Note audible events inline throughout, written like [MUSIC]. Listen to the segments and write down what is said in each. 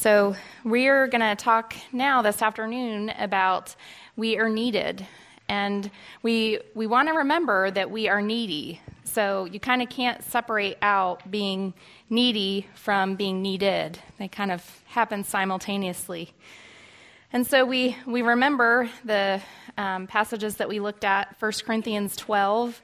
So, we are going to talk now this afternoon about we are needed. And we, we want to remember that we are needy. So, you kind of can't separate out being needy from being needed, they kind of happen simultaneously. And so, we, we remember the um, passages that we looked at 1 Corinthians 12.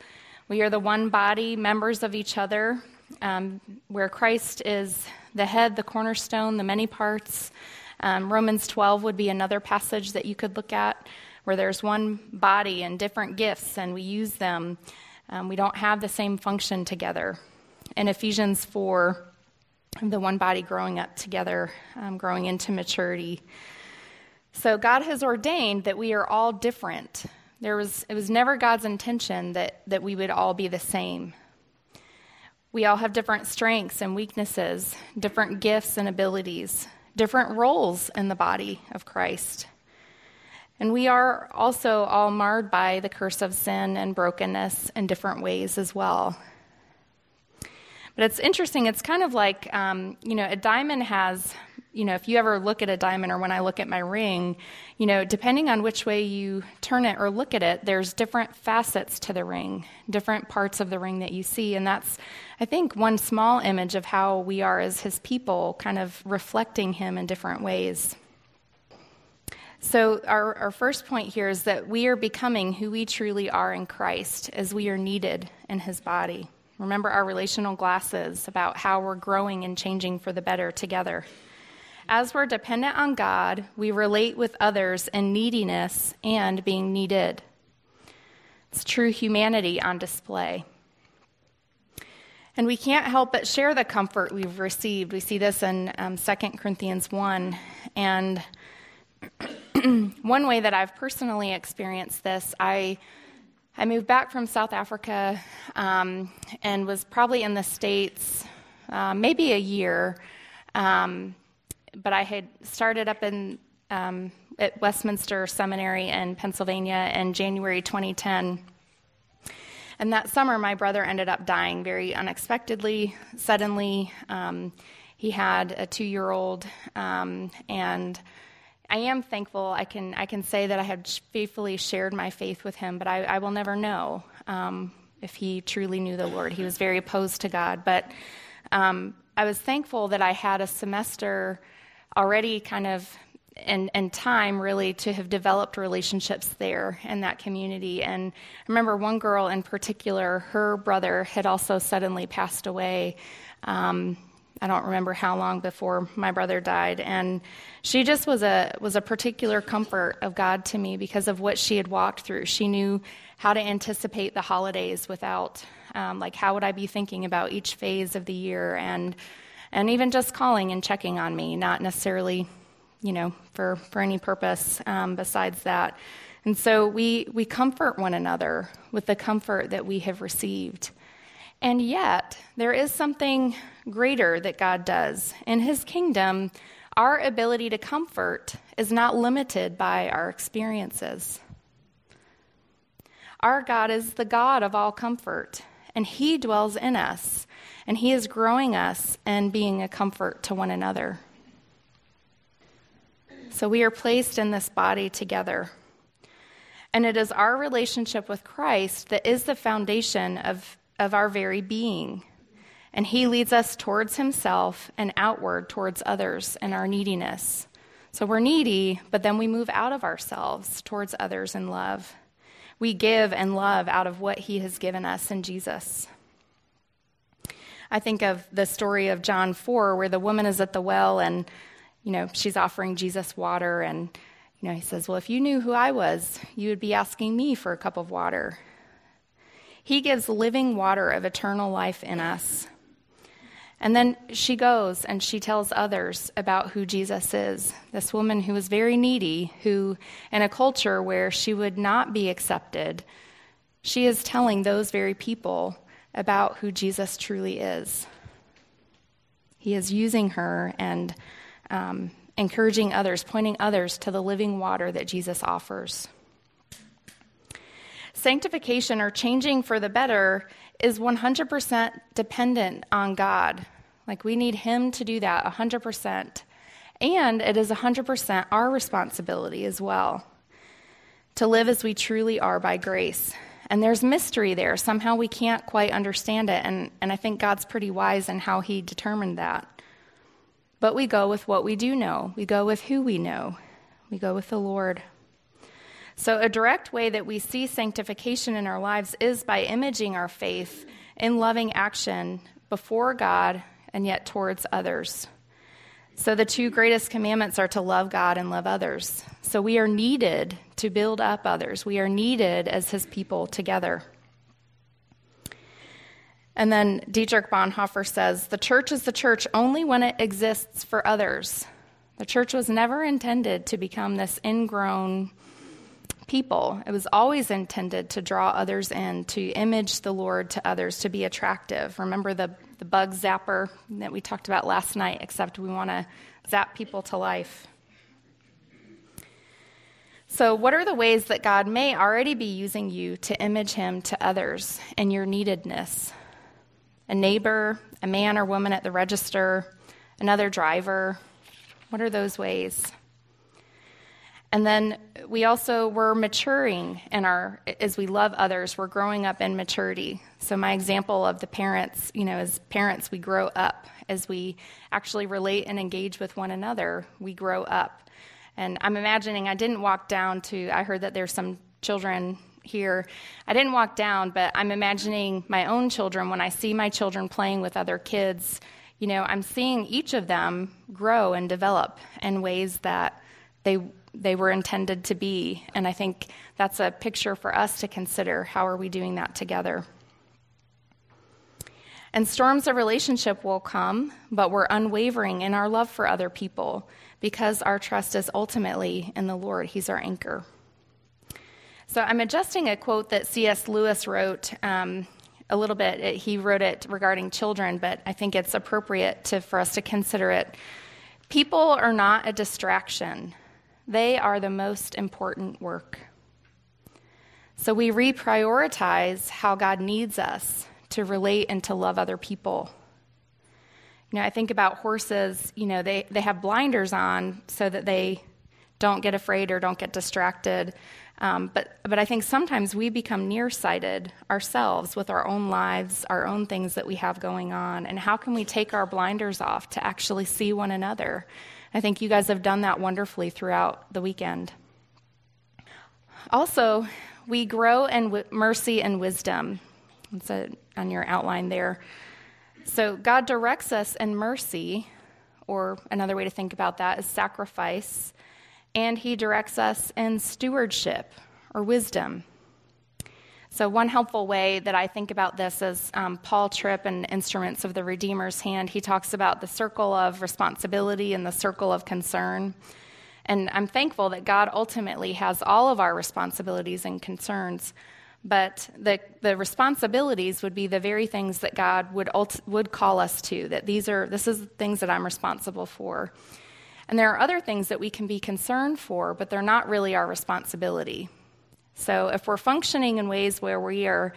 We are the one body, members of each other, um, where Christ is the head, the cornerstone, the many parts. Um, Romans 12 would be another passage that you could look at where there's one body and different gifts and we use them. Um, we don't have the same function together. In Ephesians 4, the one body growing up together, um, growing into maturity. So God has ordained that we are all different. There was, it was never God's intention that, that we would all be the same. We all have different strengths and weaknesses, different gifts and abilities, different roles in the body of Christ. And we are also all marred by the curse of sin and brokenness in different ways as well. But it's interesting, it's kind of like, um, you know, a diamond has you know, if you ever look at a diamond or when I look at my ring, you know, depending on which way you turn it or look at it, there's different facets to the ring, different parts of the ring that you see. And that's, I think, one small image of how we are as his people, kind of reflecting him in different ways. So, our, our first point here is that we are becoming who we truly are in Christ as we are needed in his body. Remember our relational glasses about how we're growing and changing for the better together. As we're dependent on God, we relate with others in neediness and being needed. It's true humanity on display. And we can't help but share the comfort we've received. We see this in um, 2 Corinthians 1. And [CLEARS THROAT] one way that I've personally experienced this, I, I moved back from South Africa um, and was probably in the States uh, maybe a year. Um, but I had started up in um, at Westminster Seminary in Pennsylvania in January 2010. And that summer, my brother ended up dying very unexpectedly, suddenly. Um, he had a two-year-old, um, and I am thankful. I can I can say that I have faithfully shared my faith with him, but I, I will never know um, if he truly knew the Lord. He was very opposed to God, but um, I was thankful that I had a semester already kind of and, and time really to have developed relationships there in that community. And I remember one girl in particular, her brother had also suddenly passed away. Um, I don't remember how long before my brother died, and she just was a was a particular comfort of God to me because of what she had walked through. She knew how to anticipate the holidays without, um, like, how would I be thinking about each phase of the year and and even just calling and checking on me, not necessarily, you know, for, for any purpose um, besides that. And so we, we comfort one another with the comfort that we have received. And yet, there is something greater that God does. In His kingdom, our ability to comfort is not limited by our experiences. Our God is the God of all comfort, and He dwells in us and He is growing us and being a comfort to one another. So we are placed in this body together. And it is our relationship with Christ that is the foundation of, of our very being. And He leads us towards Himself and outward towards others and our neediness. So we're needy, but then we move out of ourselves towards others in love. We give and love out of what He has given us in Jesus. I think of the story of John 4, where the woman is at the well and, you know, she's offering Jesus water. And, you know, he says, Well, if you knew who I was, you would be asking me for a cup of water. He gives living water of eternal life in us. And then she goes and she tells others about who Jesus is. This woman who was very needy, who, in a culture where she would not be accepted, she is telling those very people about who Jesus truly is. He is using her and um, encouraging others, pointing others to the living water that Jesus offers. Sanctification or changing for the better is 100% dependent on God. Like we need Him to do that 100%. And it is 100% our responsibility as well to live as we truly are by grace. And there's mystery there. Somehow we can't quite understand it. And, and I think God's pretty wise in how He determined that. But we go with what we do know, we go with who we know, we go with the Lord. So, a direct way that we see sanctification in our lives is by imaging our faith in loving action before God and yet towards others. So, the two greatest commandments are to love God and love others. So, we are needed to build up others, we are needed as His people together. And then Dietrich Bonhoeffer says the church is the church only when it exists for others. The church was never intended to become this ingrown people. It was always intended to draw others in, to image the Lord to others, to be attractive. Remember the, the bug zapper that we talked about last night, except we want to zap people to life. So, what are the ways that God may already be using you to image Him to others and your neededness? A neighbor, a man or woman at the register, another driver. What are those ways? And then we also were maturing in our, as we love others, we're growing up in maturity. So, my example of the parents, you know, as parents, we grow up. As we actually relate and engage with one another, we grow up. And I'm imagining I didn't walk down to, I heard that there's some children here. I didn't walk down, but I'm imagining my own children when I see my children playing with other kids. You know, I'm seeing each of them grow and develop in ways that they they were intended to be. And I think that's a picture for us to consider. How are we doing that together? And storms of relationship will come, but we're unwavering in our love for other people because our trust is ultimately in the Lord. He's our anchor. So I'm adjusting a quote that C.S. Lewis wrote um, a little bit. He wrote it regarding children, but I think it's appropriate to, for us to consider it. People are not a distraction, they are the most important work. So we reprioritize how God needs us to relate and to love other people. You know, I think about horses, you know, they, they have blinders on so that they don't get afraid or don't get distracted. Um, but, but I think sometimes we become nearsighted ourselves with our own lives, our own things that we have going on. And how can we take our blinders off to actually see one another I think you guys have done that wonderfully throughout the weekend. Also, we grow in w- mercy and wisdom. It's a, on your outline there. So, God directs us in mercy, or another way to think about that is sacrifice, and He directs us in stewardship or wisdom. So, one helpful way that I think about this is um, Paul Tripp in Instruments of the Redeemer's Hand. He talks about the circle of responsibility and the circle of concern. And I'm thankful that God ultimately has all of our responsibilities and concerns. But the, the responsibilities would be the very things that God would, would call us to, that these are, this is the things that I'm responsible for. And there are other things that we can be concerned for, but they're not really our responsibility. So if we're functioning in ways where we are,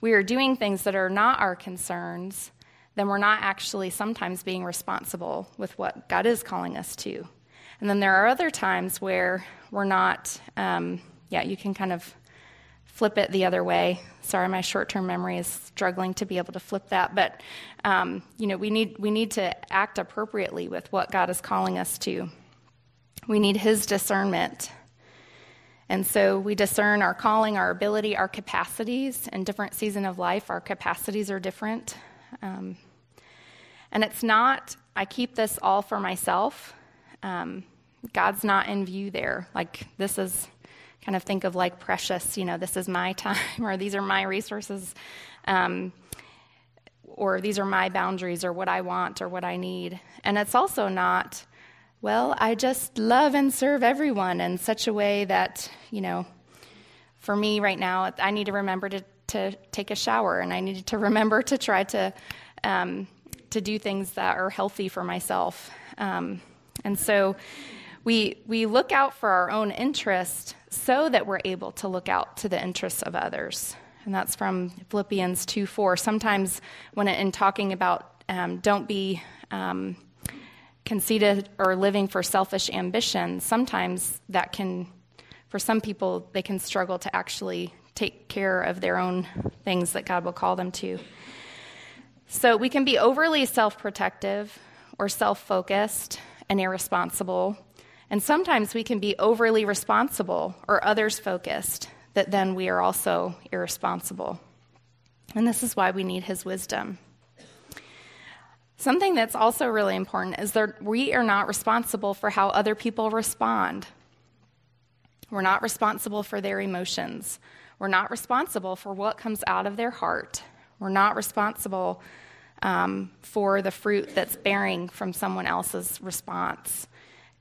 we are doing things that are not our concerns, then we're not actually sometimes being responsible with what God is calling us to. And then there are other times where we're not, um, yeah, you can kind of flip it the other way. Sorry, my short-term memory is struggling to be able to flip that, but um, you know, we need we need to act appropriately with what God is calling us to. We need His discernment and so we discern our calling, our ability, our capacities. In different season of life, our capacities are different. Um, and it's not, I keep this all for myself. Um, God's not in view there. Like, this is kind of think of like precious, you know, this is my [LAUGHS] time, or these are my resources, um, or these are my boundaries, or what I want, or what I need. And it's also not, well, I just love and serve everyone in such a way that, you know, for me right now, I need to remember to, to take a shower and I need to [LAUGHS] remember to try to, um, to do things that are healthy for myself. Um, and so we, we look out for our own interest so that we're able to look out to the interests of others. And that's from Philippians 2 4. Sometimes, when in talking about um, don't be um, conceited or living for selfish ambition, sometimes that can, for some people, they can struggle to actually take care of their own things that God will call them to. So we can be overly self protective or self focused and irresponsible. And sometimes we can be overly responsible or others focused, that then we are also irresponsible. And this is why we need his wisdom. Something that's also really important is that we are not responsible for how other people respond. We're not responsible for their emotions. We're not responsible for what comes out of their heart. We're not responsible um, for the fruit that's bearing from someone else's response.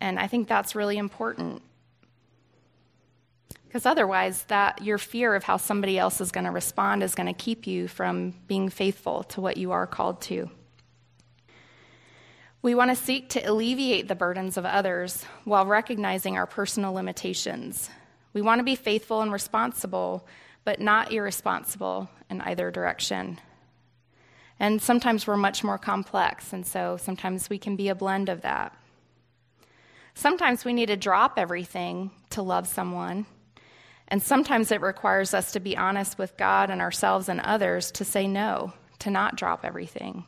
And I think that's really important. Because otherwise, that your fear of how somebody else is going to respond is going to keep you from being faithful to what you are called to. We want to seek to alleviate the burdens of others while recognizing our personal limitations. We want to be faithful and responsible, but not irresponsible in either direction. And sometimes we're much more complex, and so sometimes we can be a blend of that. Sometimes we need to drop everything to love someone, and sometimes it requires us to be honest with God and ourselves and others to say no, to not drop everything.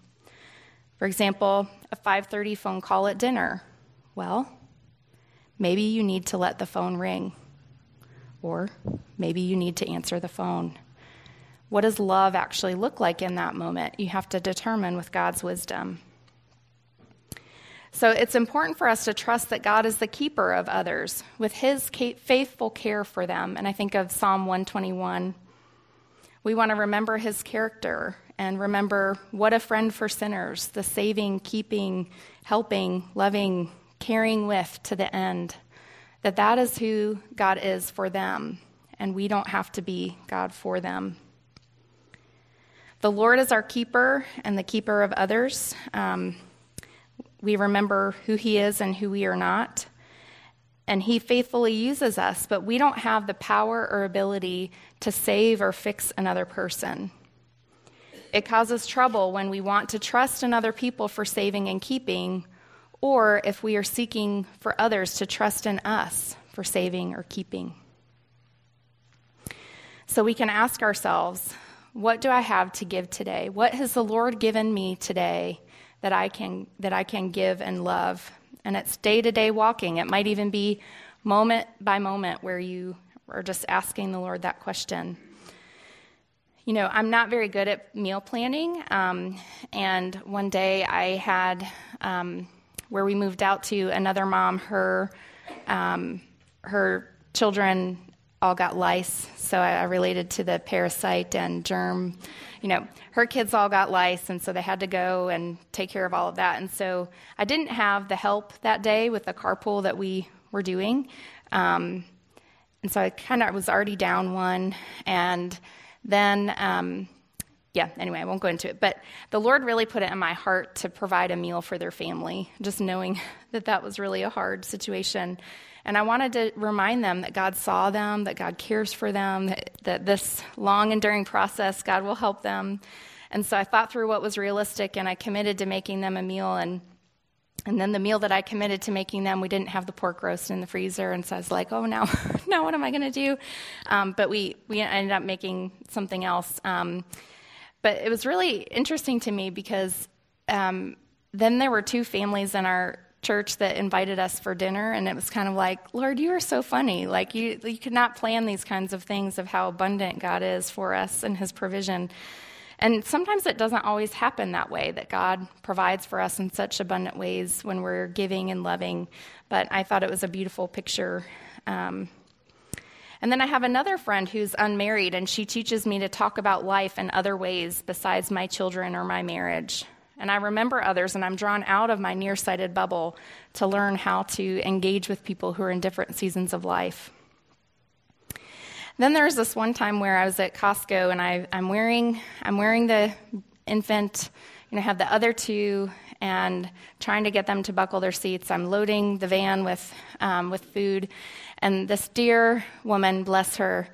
For example, a 5:30 phone call at dinner. Well, maybe you need to let the phone ring. Or maybe you need to answer the phone. What does love actually look like in that moment? You have to determine with God's wisdom. So it's important for us to trust that God is the keeper of others with his faithful care for them. And I think of Psalm 121. We want to remember his character and remember what a friend for sinners, the saving, keeping, helping, loving, caring with to the end. That that is who God is for them, and we don't have to be God for them. The Lord is our keeper and the keeper of others. Um, we remember who He is and who we are not. And He faithfully uses us, but we don't have the power or ability to save or fix another person. It causes trouble when we want to trust in other people for saving and keeping, or if we are seeking for others to trust in us for saving or keeping. So we can ask ourselves, what do I have to give today? What has the Lord given me today that I can that I can give and love? And it's day-to-day walking. It might even be moment by moment where you are just asking the Lord that question you know, I'm not very good at meal planning. Um, and one day I had, um, where we moved out to another mom, her, um, her children all got lice. So I, I, related to the parasite and germ. You know, her kids all got lice, and so they had to go and take care of all of that. And so I didn't have the help that day with the carpool that we were doing. Um, and so I kind of was already down one. And then, um, yeah, anyway, I won't go into it. But the Lord really put it in my heart to provide a meal for their family, just knowing [LAUGHS] that that was really a hard situation. And I wanted to remind them that God saw them, that God cares for them, that, that this long enduring process, God will help them. And so I thought through what was realistic and I committed to making them a meal. And and then the meal that I committed to making them, we didn't have the pork roast in the freezer, and so I was like, "Oh, now, [LAUGHS] now what am I going to do?" Um, but we we ended up making something else. Um, but it was really interesting to me because um, then there were two families in our church that invited us for dinner, and it was kind of like, "Lord, you are so funny! Like you you could not plan these kinds of things of how abundant God is for us and His provision." And sometimes it doesn't always happen that way, that God provides for us in such abundant ways when we're giving and loving. But I thought it was a beautiful picture. Um, and then I have another friend who's unmarried, and she teaches me to talk about life in other ways besides my children or my marriage. And I remember others, and I'm drawn out of my nearsighted bubble to learn how to engage with people who are in different seasons of life. Then there was this one time where I was at Costco and I, am wearing I'm wearing the infant, you know, have the other two and trying to get them to buckle their seats. I'm loading the van with um, with food, and this dear woman, bless her,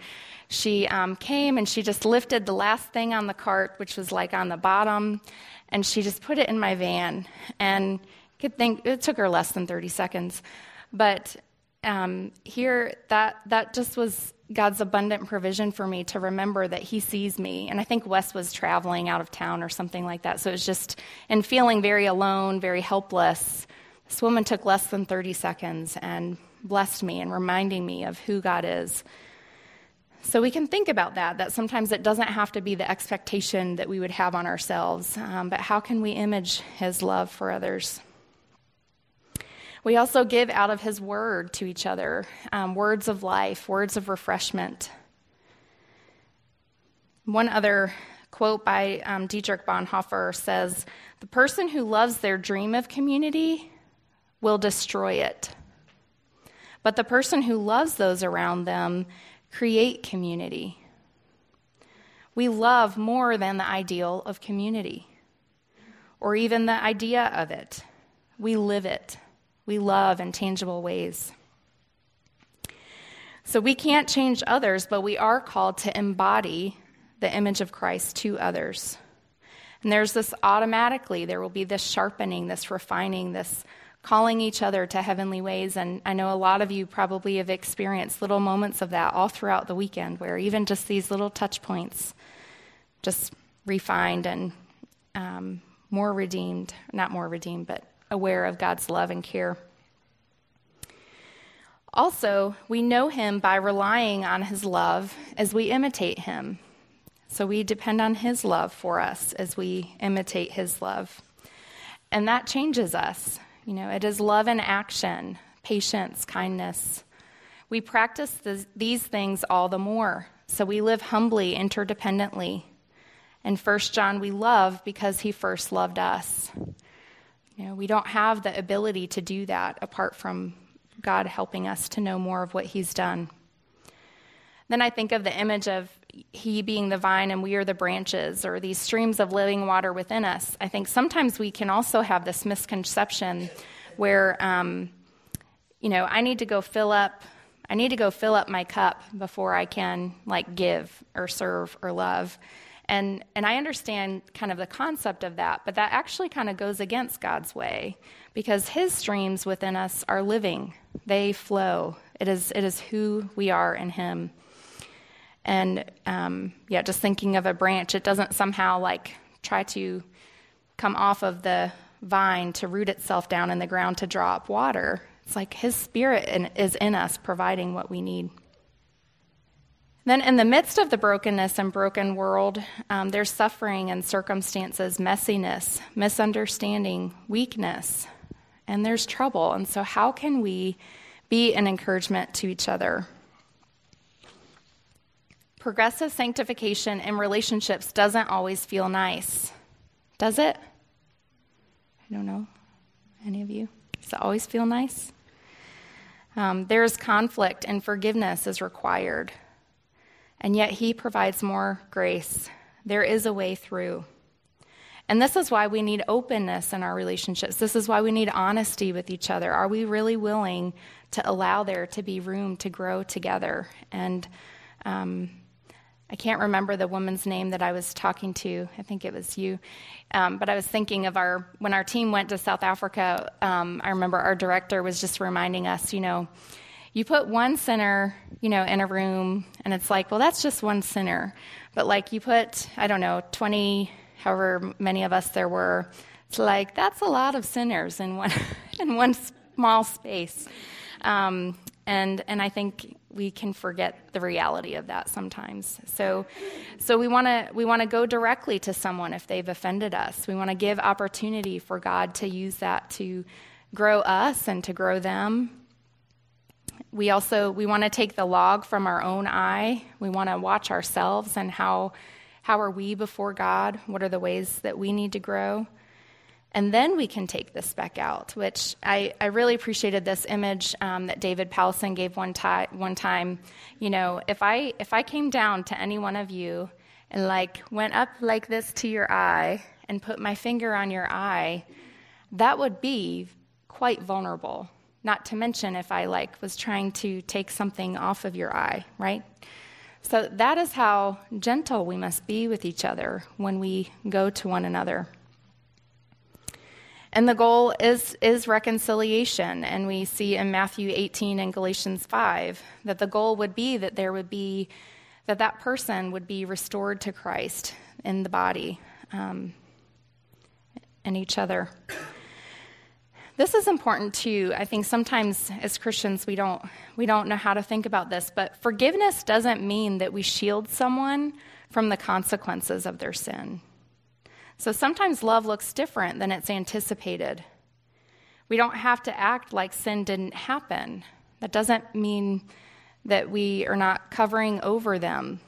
she um, came and she just lifted the last thing on the cart, which was like on the bottom, and she just put it in my van. And could think it took her less than 30 seconds. But um, here, that, that just was God's abundant provision for me to remember that He sees me. And I think Wes was traveling out of town or something like that. So it was just, and feeling very alone, very helpless. This woman took less than 30 seconds and blessed me and reminding me of who God is. So we can think about that, that sometimes it doesn't have to be the expectation that we would have on ourselves, um, but how can we image His love for others? We also give out of His word to each other um, words of life, words of refreshment. One other quote by um, Dietrich Bonhoeffer says The person who loves their dream of community will destroy it. But the person who loves those around them create community. We love more than the ideal of community or even the idea of it. We live it we love in tangible ways. So we can't change others, but we are called to embody the image of Christ to others. And there's this automatically, there will be this sharpening, this refining, this calling each other to heavenly ways. And I know a lot of you probably have experienced little moments of that all throughout the weekend, where even just these little touch points just refined and um, more redeemed, not more redeemed, but aware of God's love and care. Also, we know him by relying on his love as we imitate him. So we depend on his love for us as we imitate his love. And that changes us. You know, it is love in action, patience, kindness. We practice this, these things all the more. So we live humbly, interdependently. In 1 John, we love because he first loved us. You know, we don't have the ability to do that apart from God helping us to know more of what He's done. Then I think of the image of He being the vine and we are the branches, or these streams of living water within us. I think sometimes we can also have this misconception where, um, you know, I need to go fill up. I need to go fill up my cup before I can like give or serve or love. And, and I understand kind of the concept of that, but that actually kind of goes against God's way because His streams within us are living, they flow. It is, it is who we are in Him. And um, yeah, just thinking of a branch, it doesn't somehow like try to come off of the vine to root itself down in the ground to draw up water. It's like His Spirit is in us, providing what we need. Then, in the midst of the brokenness and broken world, um, there's suffering and circumstances, messiness, misunderstanding, weakness, and there's trouble. And so, how can we be an encouragement to each other? Progressive sanctification in relationships doesn't always feel nice, does it? I don't know. Any of you? Does it always feel nice? Um, there's conflict, and forgiveness is required and yet He provides more grace. There is a way through. And this is why we need openness in our relationships. This is why we need honesty with each other. Are we really willing to allow there to be room to grow together? And um, I can't remember the woman's name that I was talking to. I think it was you. Um, but I was thinking of our, when our team went to South Africa, um, I remember our director was just reminding us, you know, you put one sinner, you know, in a room, and it's like, well, that's just one sinner. But like you put, I don't know, 20, however many of us there were, it's like that's a lot of sinners in one [LAUGHS] in one small space. Um, and and I think we can forget the reality of that sometimes. So, so we want to we want to go directly to someone if they've offended us. We want to give opportunity for God to use that to grow us and to grow them we also we want to take the log from our own eye. We want to watch ourselves and how how are we before God? What are the ways that we need to grow? And then we can take the speck out, which I, I really appreciated this image um, that David Powlison gave one, ti- one time. You know, if I, if I came down to any one of you and like went up like this to your eye and put my finger on your eye, that would be quite vulnerable. Not to mention if I like was trying to take something off of your eye, right? So that is how gentle we must be with each other when we go to one another. And the goal is, is reconciliation. And we see in Matthew 18 and Galatians 5 that the goal would be that there would be, that that person would be restored to Christ in the body um, and each other. This is important too. I think sometimes as Christians we don't we don't know how to think about this, but forgiveness doesn't mean that we shield someone from the consequences of their sin. So sometimes love looks different than it's anticipated. We don't have to act like sin didn't happen. That doesn't mean that we are not covering over them.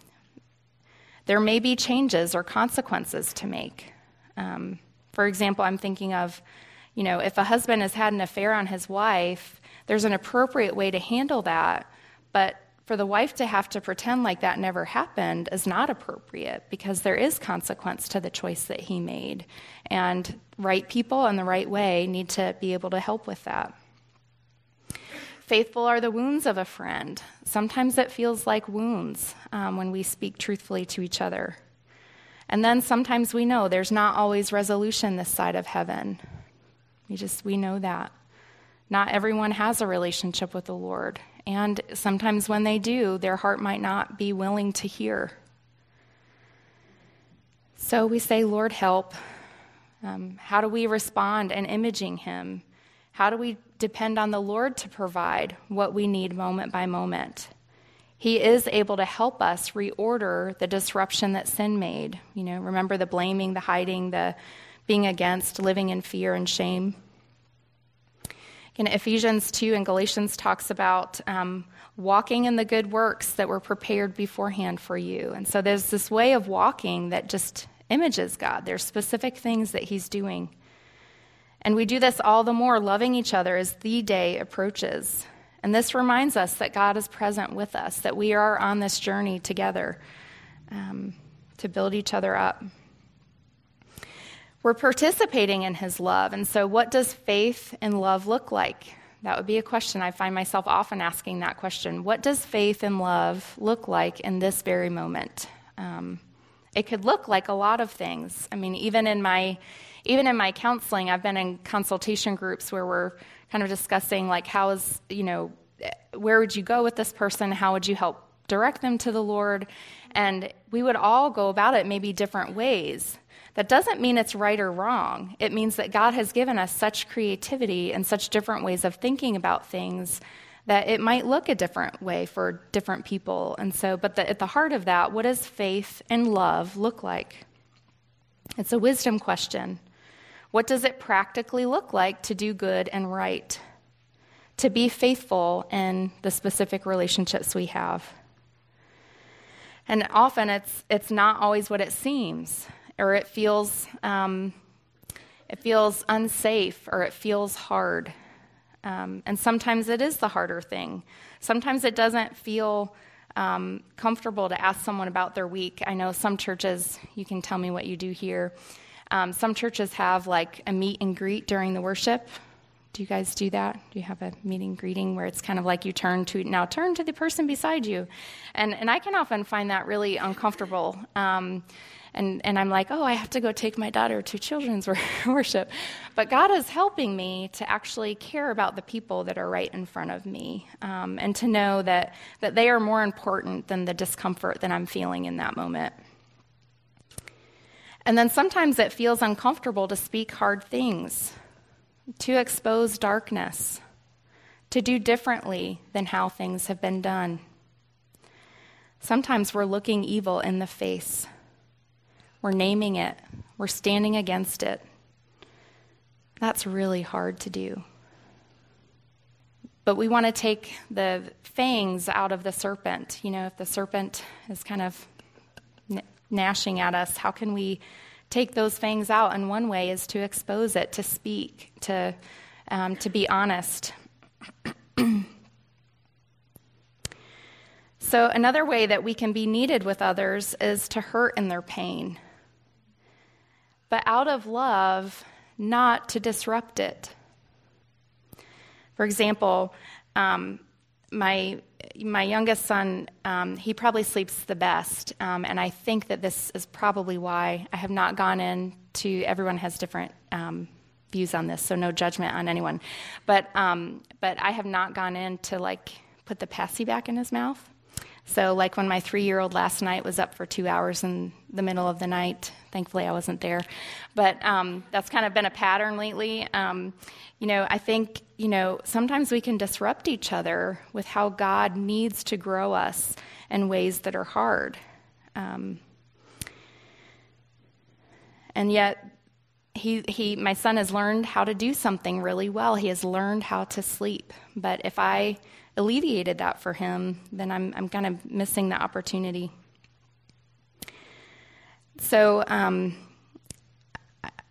There may be changes or consequences to make. Um, for example, I'm thinking of you know, if a husband has had an affair on his wife, there's an appropriate way to handle that. But for the wife to have to pretend like that never happened is not appropriate because there is consequence to the choice that he made. And right people in the right way need to be able to help with that. Faithful are the wounds of a friend. Sometimes it feels like wounds um, when we speak truthfully to each other. And then sometimes we know there's not always resolution this side of heaven. We just, we know that. Not everyone has a relationship with the Lord. And sometimes when they do, their heart might not be willing to hear. So we say, Lord, help. Um, how do we respond in imaging Him? How do we depend on the Lord to provide what we need moment by moment? He is able to help us reorder the disruption that sin made. You know, remember the blaming, the hiding, the being against, living in fear and shame. In Ephesians 2 and Galatians talks about um, walking in the good works that were prepared beforehand for you. And so there's this way of walking that just images God. There's specific things that He's doing. And we do this all the more, loving each other as the day approaches. And this reminds us that God is present with us, that we are on this journey together um, to build each other up we're participating in his love. And so, what does faith and love look like? That would be a question. I find myself often asking that question. What does faith and love look like in this very moment? Um, it could look like a lot of things. I mean, even in my even in my counseling, I've been in consultation groups where we're kind of discussing like how is you know where would you go with this person? How would you help direct them to the Lord? And we would all go about it maybe different ways. That doesn't mean it's right or wrong. It means that God has given us such creativity and such different ways of thinking about things that it might look a different way for different people. And so, but the, at the heart of that, what does faith and love look like? It's a wisdom question. What does it practically look like to do good and right? To be faithful in the specific relationships we have. And often it's, it's not always what it seems or it feels um, it feels unsafe or it feels hard. Um, and sometimes it is the harder thing. Sometimes it doesn't feel um, comfortable to ask someone about their week. I know some churches, you can tell me what you do here. Um, some churches have like a meet and greet during the worship. Do you guys do that? Do you have a meeting greeting where it's kind of like you turn to now turn to the person beside you, and and I can often find that really uncomfortable. Um, and, and I'm like, oh, I have to go take my daughter to children's [LAUGHS] worship. But God is helping me to actually care about the people that are right in front of me um, and to know that, that they are more important than the discomfort that I'm feeling in that moment. And then sometimes it feels uncomfortable to speak hard things, to expose darkness, to do differently than how things have been done. Sometimes we're looking evil in the face. We're naming it, we're standing against it. That's really hard to do. But we want to take the fangs out of the serpent. You know, if the serpent is kind of gnashing at us, how can we take those fangs out? And one way is to expose it, to speak, to, um, to be honest. [CLEARS THROAT] so, another way that we can be needed with others is to hurt in their pain but out of love, not to disrupt it. For example, um, my my youngest son, um, he probably sleeps the best, um, and I think that this is probably why I have not gone in to. Everyone has different um, views on this, so no judgment on anyone. But um, but I have not gone in to like put the passy back in his mouth. So like when my three year old last night was up for two hours in the middle of the night. Thankfully, I wasn't there, but um, that's kind of been a pattern lately. Um, you know, I think you know sometimes we can disrupt each other with how God needs to grow us in ways that are hard. Um, and yet he, he, my son has learned how to do something really well. He has learned how to sleep. But if I alleviated that for him, then I'm, I'm kind of missing the opportunity. So um,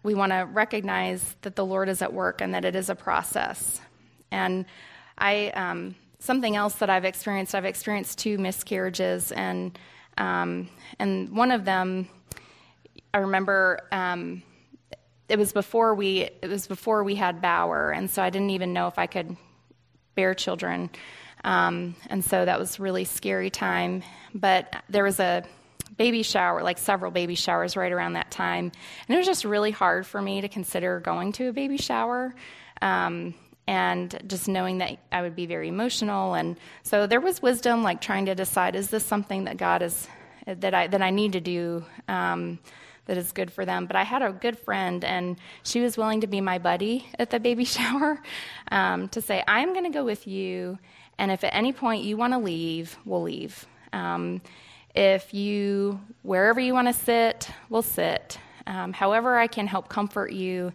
we want to recognize that the Lord is at work and that it is a process. And I, um, something else that I've experienced, I've experienced two miscarriages, and um, and one of them, I remember um, it was before we it was before we had Bauer, and so I didn't even know if I could bear children, um, and so that was really scary time. But there was a baby shower, like several baby showers right around that time, and it was just really hard for me to consider going to a baby shower. Um, and just knowing that I would be very emotional, and so there was wisdom, like trying to decide: is this something that God is that I that I need to do? Um, that is good for them. But I had a good friend, and she was willing to be my buddy at the baby [LAUGHS] shower um, to say, I'm going to go with you, and if at any point you want to leave, we'll leave. Um, if you, wherever you want to sit, we'll sit. Um, however, I can help comfort you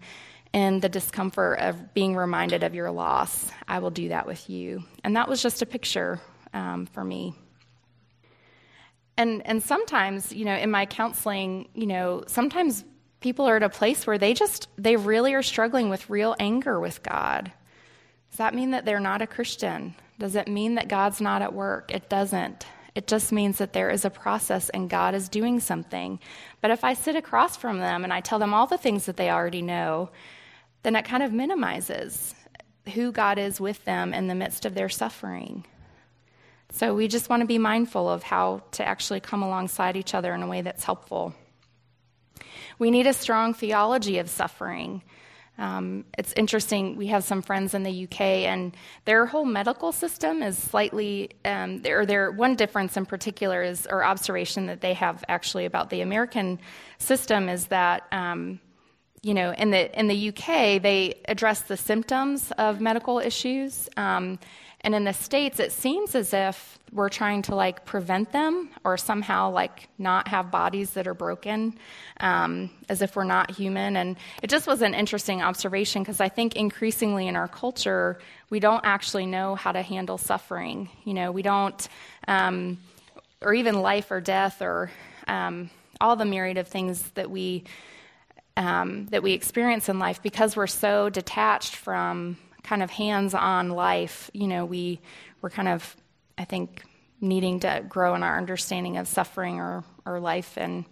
in the discomfort of being reminded of your loss, I will do that with you. And that was just a picture um, for me and and sometimes you know in my counseling you know sometimes people are at a place where they just they really are struggling with real anger with god. Does that mean that they're not a christian? Does it mean that god's not at work? It doesn't. It just means that there is a process and god is doing something. But if i sit across from them and i tell them all the things that they already know then it kind of minimizes who god is with them in the midst of their suffering so we just want to be mindful of how to actually come alongside each other in a way that's helpful. We need a strong theology of suffering. Um, it's interesting, we have some friends in the UK, and their whole medical system is slightly, um, or their one difference in particular is, or observation that they have actually about the American system is that. Um, you know, in the in the UK, they address the symptoms of medical issues, um, and in the States, it seems as if we're trying to like prevent them or somehow like not have bodies that are broken, um, as if we're not human. And it just was an interesting observation because I think increasingly in our culture, we don't actually know how to handle suffering. You know, we don't, um, or even life or death or um, all the myriad of things that we. Um, that we experience in life because we're so detached from kind of hands on life, you know, we we're kind of, I think, needing to grow in our understanding of suffering or, or life and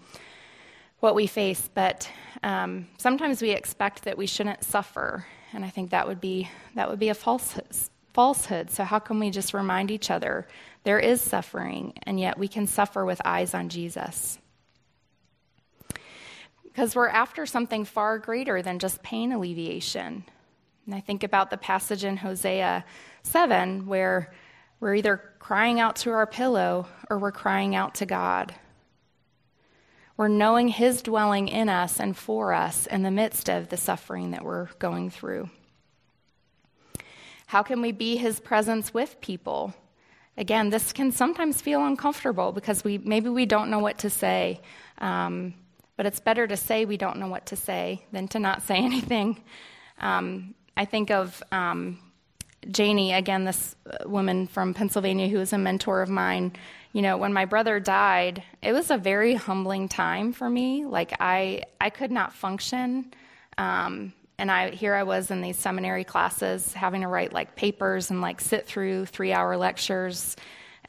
what we face. But um, sometimes we expect that we shouldn't suffer, and I think that would be that would be a falsehood. Falsehood. So how can we just remind each other there is suffering, and yet we can suffer with eyes on Jesus? Because we're after something far greater than just pain alleviation. And I think about the passage in Hosea 7 where we're either crying out to our pillow or we're crying out to God. We're knowing His dwelling in us and for us in the midst of the suffering that we're going through. How can we be His presence with people? Again, this can sometimes feel uncomfortable because we maybe we don't know what to say. Um, but it's better to say we don't know what to say than to not say [LAUGHS] anything. Um, I think of um, Janie, again, this uh, woman from Pennsylvania who was a mentor of mine. You know, when my brother died, it was a very humbling time for me. Like I, I could not function. Um, and I here I was in these seminary classes having to write like papers and like sit through three hour lectures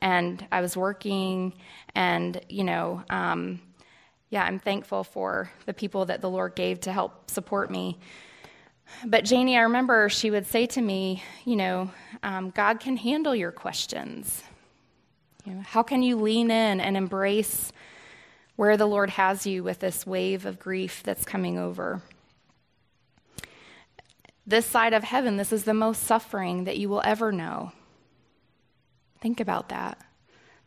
and I was working and you know um, yeah I'm thankful for the people that the Lord gave to help support me but Janie, I remember she would say to me, you know, um, God can handle your questions. You know, how can you lean in and embrace where the Lord has you with this wave of grief that's coming over? this side of heaven, this is the most suffering that you will ever know. Think about that.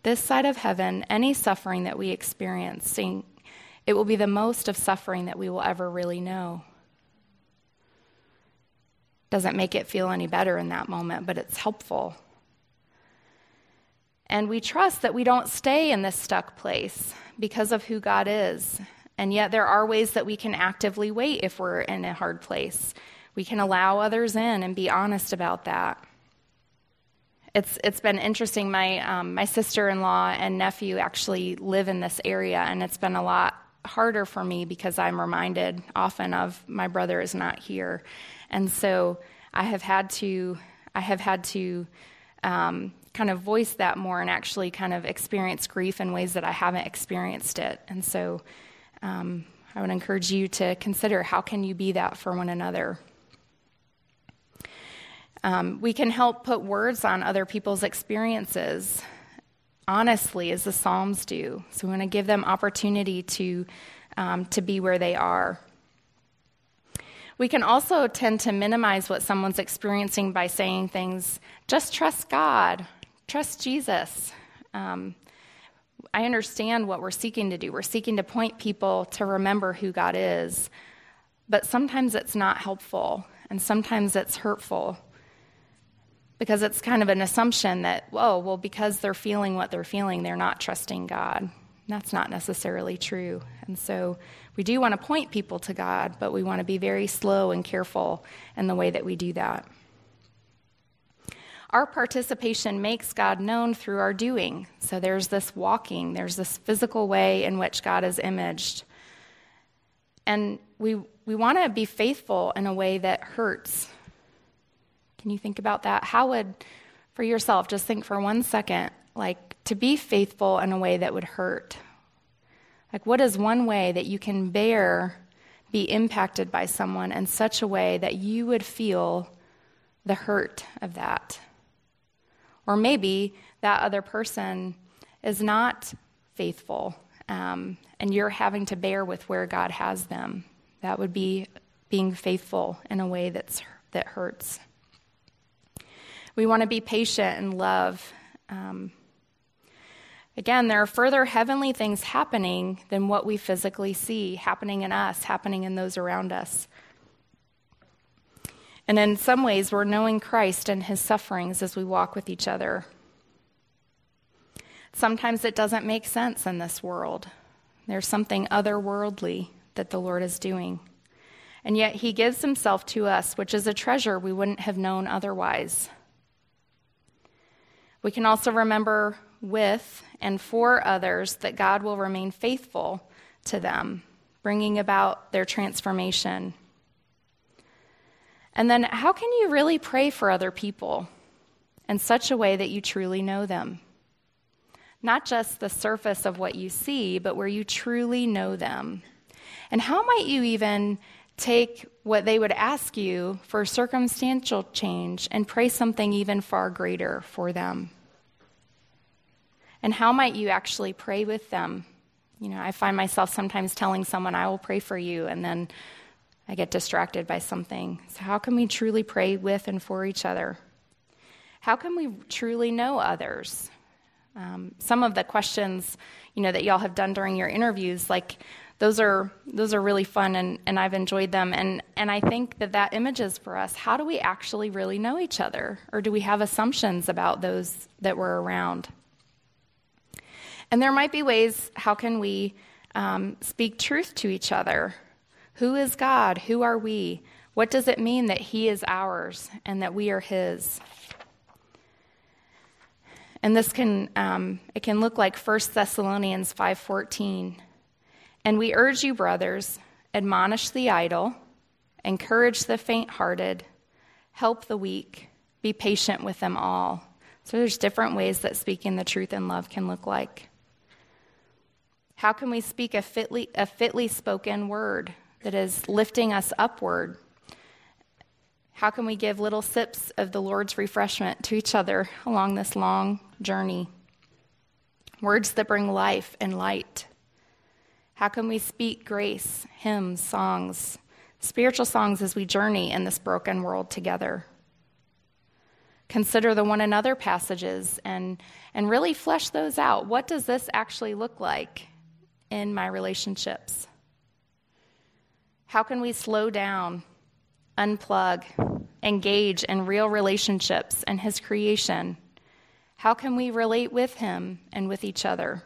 This side of heaven, any suffering that we experience, it will be the most of suffering that we will ever really know. Doesn't make it feel any better in that moment, but it's helpful. And we trust that we don't stay in this stuck place because of who God is. And yet, there are ways that we can actively wait if we're in a hard place. We can allow others in and be honest about that. It's, it's been interesting. My, um, my sister in law and nephew actually live in this area, and it's been a lot harder for me because I'm reminded often of my brother is not here. And so I have had to, I have had to um, kind of voice that more and actually kind of experience grief in ways that I haven't experienced it. And so um, I would encourage you to consider how can you be that for one another. Um, we can help put words on other people's experiences honestly, as the Psalms do. So we want to give them opportunity to, um, to be where they are. We can also tend to minimize what someone's experiencing by saying things, just trust God, trust Jesus. Um, I understand what we're seeking to do. We're seeking to point people to remember who God is, but sometimes it's not helpful and sometimes it's hurtful because it's kind of an assumption that, whoa, well, because they're feeling what they're feeling, they're not trusting God. That's not necessarily true. And so we do want to point people to God, but we want to be very slow and careful in the way that we do that. Our participation makes God known through our doing. So there's this walking, there's this physical way in which God is imaged. And we, we want to be faithful in a way that hurts. Can you think about that? How would, for yourself, just think for one second, like to be faithful in a way that would hurt? Like, what is one way that you can bear be impacted by someone in such a way that you would feel the hurt of that? Or maybe that other person is not faithful um, and you're having to bear with where God has them. That would be being faithful in a way that's, that hurts. We want to be patient and love. Um, again, there are further heavenly things happening than what we physically see happening in us, happening in those around us. And in some ways, we're knowing Christ and his sufferings as we walk with each other. Sometimes it doesn't make sense in this world. There's something otherworldly that the Lord is doing. And yet, he gives himself to us, which is a treasure we wouldn't have known otherwise. We can also remember with and for others that God will remain faithful to them, bringing about their transformation. And then, how can you really pray for other people in such a way that you truly know them? Not just the surface of what you see, but where you truly know them. And how might you even take what they would ask you for circumstantial change and pray something even far greater for them? And how might you actually pray with them? You know, I find myself sometimes telling someone, I will pray for you, and then I get distracted by something. So, how can we truly pray with and for each other? How can we truly know others? Um, some of the questions, you know, that y'all have done during your interviews, like those are those are really fun, and, and I've enjoyed them. And and I think that that images for us. How do we actually really know each other, or do we have assumptions about those that we're around? And there might be ways how can we um, speak truth to each other? Who is God? Who are we? What does it mean that He is ours and that we are His? And this can um, it can look like 1 Thessalonians 5:14. And we urge you, brothers, admonish the idle, encourage the faint-hearted, help the weak, be patient with them all. So there's different ways that speaking the truth in love can look like. How can we speak a fitly, a fitly spoken word that is lifting us upward? How can we give little sips of the Lord's refreshment to each other along this long journey? Words that bring life and light. How can we speak grace, hymns, songs, spiritual songs as we journey in this broken world together. Consider the one another passages and, and really flesh those out. What does this actually look like in my relationships? How can we slow down, unplug, engage in real relationships and His creation? How can we relate with Him and with each other?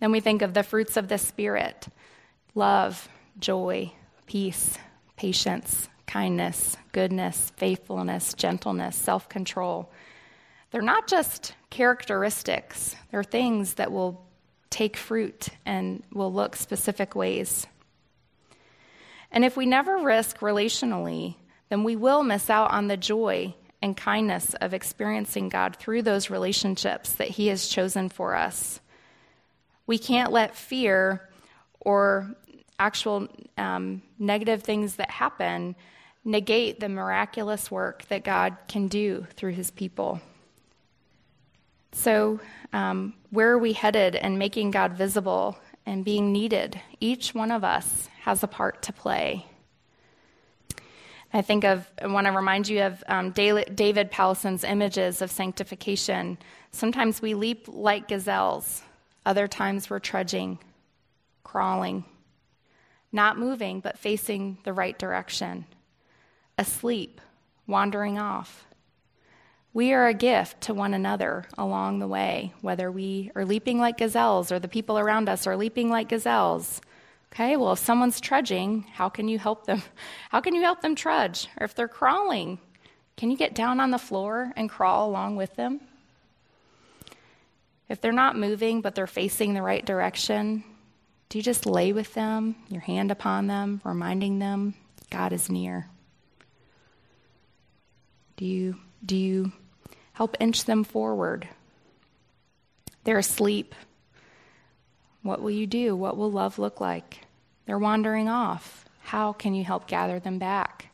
Then we think of the fruits of the Spirit love, joy, peace, patience, kindness, goodness, faithfulness, gentleness, self control. They're not just characteristics, they're things that will take fruit and will look specific ways. And if we never risk relationally, then we will miss out on the joy and kindness of experiencing God through those relationships that He has chosen for us. We can't let fear or actual um, negative things that happen negate the miraculous work that God can do through his people. So, um, where are we headed in making God visible and being needed? Each one of us has a part to play. I think of, I want to remind you of um, David Powlison's images of sanctification. Sometimes we leap like gazelles, other times we're trudging, crawling, not moving, but facing the right direction, asleep, wandering off. We are a gift to one another along the way, whether we are leaping like gazelles or the people around us are leaping like gazelles. Okay, well, if someone's trudging, how can you help them? [LAUGHS] How can you help them trudge? Or if they're crawling, can you get down on the floor and crawl along with them? If they're not moving but they're facing the right direction, do you just lay with them, your hand upon them, reminding them God is near? Do you, do you help inch them forward? They're asleep. What will you do? What will love look like? They're wandering off. How can you help gather them back?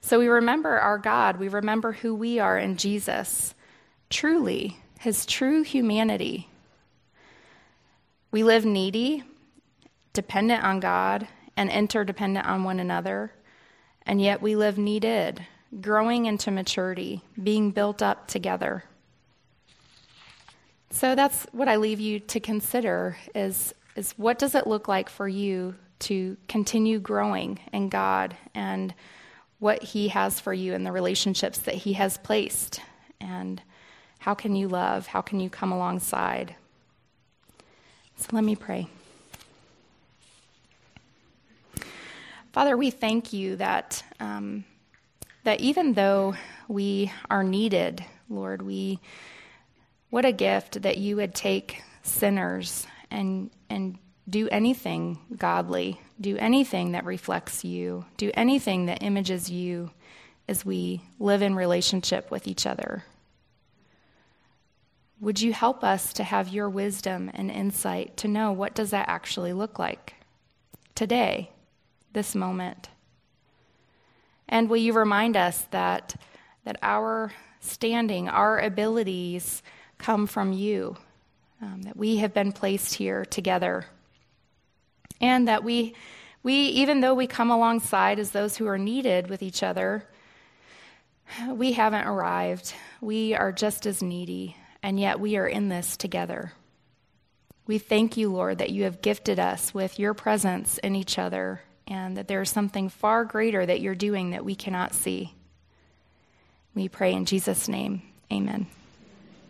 So we remember our God. We remember who we are in Jesus. Truly, his true humanity we live needy, dependent on God, and interdependent on one another, and yet we live needed, growing into maturity, being built up together. So that's what I leave you to consider is, is what does it look like for you to continue growing in God and what He has for you in the relationships that He has placed? And how can you love? How can you come alongside? So let me pray. Father, we thank you that, um, that even though we are needed, Lord, we, what a gift that you would take sinners and, and do anything godly, do anything that reflects you, do anything that images you as we live in relationship with each other. Would you help us to have your wisdom and insight to know what does that actually look like today, this moment? And will you remind us that, that our standing, our abilities come from you, um, that we have been placed here together, and that we, we, even though we come alongside as those who are needed with each other, we haven't arrived. We are just as needy and yet we are in this together. We thank you, Lord, that you have gifted us with your presence in each other and that there is something far greater that you're doing that we cannot see. We pray in Jesus' name. Amen.